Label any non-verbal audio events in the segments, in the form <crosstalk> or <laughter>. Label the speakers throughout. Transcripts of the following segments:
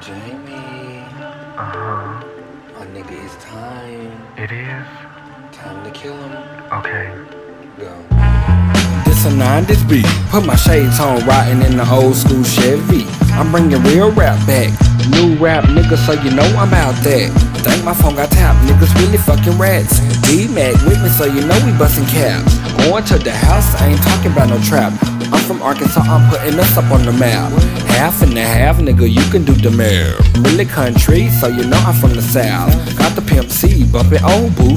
Speaker 1: Jamie,
Speaker 2: Uh huh.
Speaker 1: my nigga, it's time.
Speaker 2: It is?
Speaker 1: Time to kill him.
Speaker 2: Okay.
Speaker 1: Go.
Speaker 3: This a 90s beat. Put my shades on, riding in the old school Chevy. I'm bringing real rap back. New rap niggas, so you know I'm out there. Think my phone got tapped, niggas really fucking rats. D-Mac with me, so you know we busting caps. Going to the house, I ain't talking about no trap. I'm from Arkansas, I'm putting us up on the map. Half and a half, nigga, you can do the math. Really country, so you know I'm from the south. Got the pimp C, bumping old boo.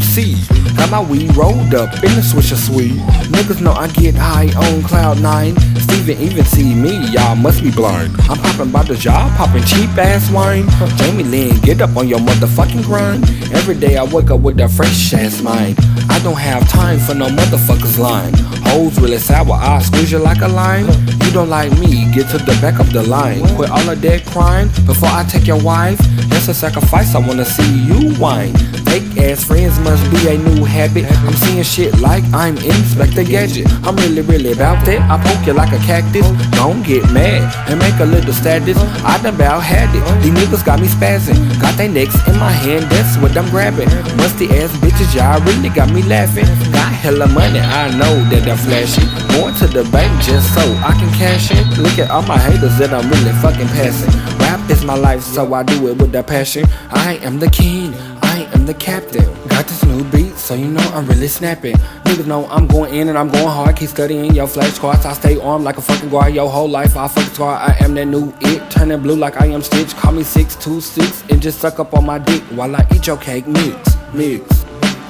Speaker 3: Got my weed rolled up in the swisher sweet. Niggas know I get high on cloud nine. Steven even see me, y'all must be blind. I'm popping by the job, popping cheap ass wine. Jamie Lynn, get up on your motherfucking grind. Every day I wake up with a fresh ass mind. I don't have time for no motherfuckers lying. Hoes really sour, I squeeze you like a lime. You don't like me, get to the back of the line. Quit all of that crying before I take your wife. That's a sacrifice, I wanna see you whine. Fake ass friends must be a new habit. I'm seeing shit like I'm Inspector Gadget. I'm really, really about that. I poke you like a cactus. Don't get mad and make a little status. I done bout had it. These niggas got me spazzing. Got their necks in my hand, that's what I'm grabbing. Musty ass bitches, y'all really got me laughing. Got hella money, I know that I'm flashy. Going to the bank just so I can cash in. Look at all my haters that I'm really fucking passing. Rap is my life, so I do it with a passion. I am the king. I am the captain. Got this new beat, so you know I'm really snapping. Niggas know I'm going in and I'm going hard. Keep studying your flashcards. I stay armed like a fucking guard. Your whole life I fucking scar. I am that new it. Turning blue like I am Stitch. Call me 626 and just suck up on my dick while I eat your cake. Mix, mix.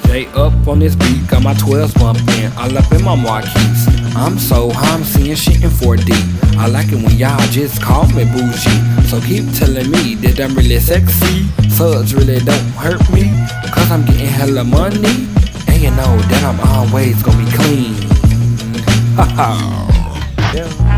Speaker 3: J up on this beat, got my 12s bumping, all up in my marquees. I'm so high, I'm seeing shit in 4D. I like it when y'all just call me bougie. So keep telling me that I'm really sexy. Suds really don't hurt me, cause I'm getting hella money. And you know that I'm always gonna be clean. <laughs> Ha ha. Yeah.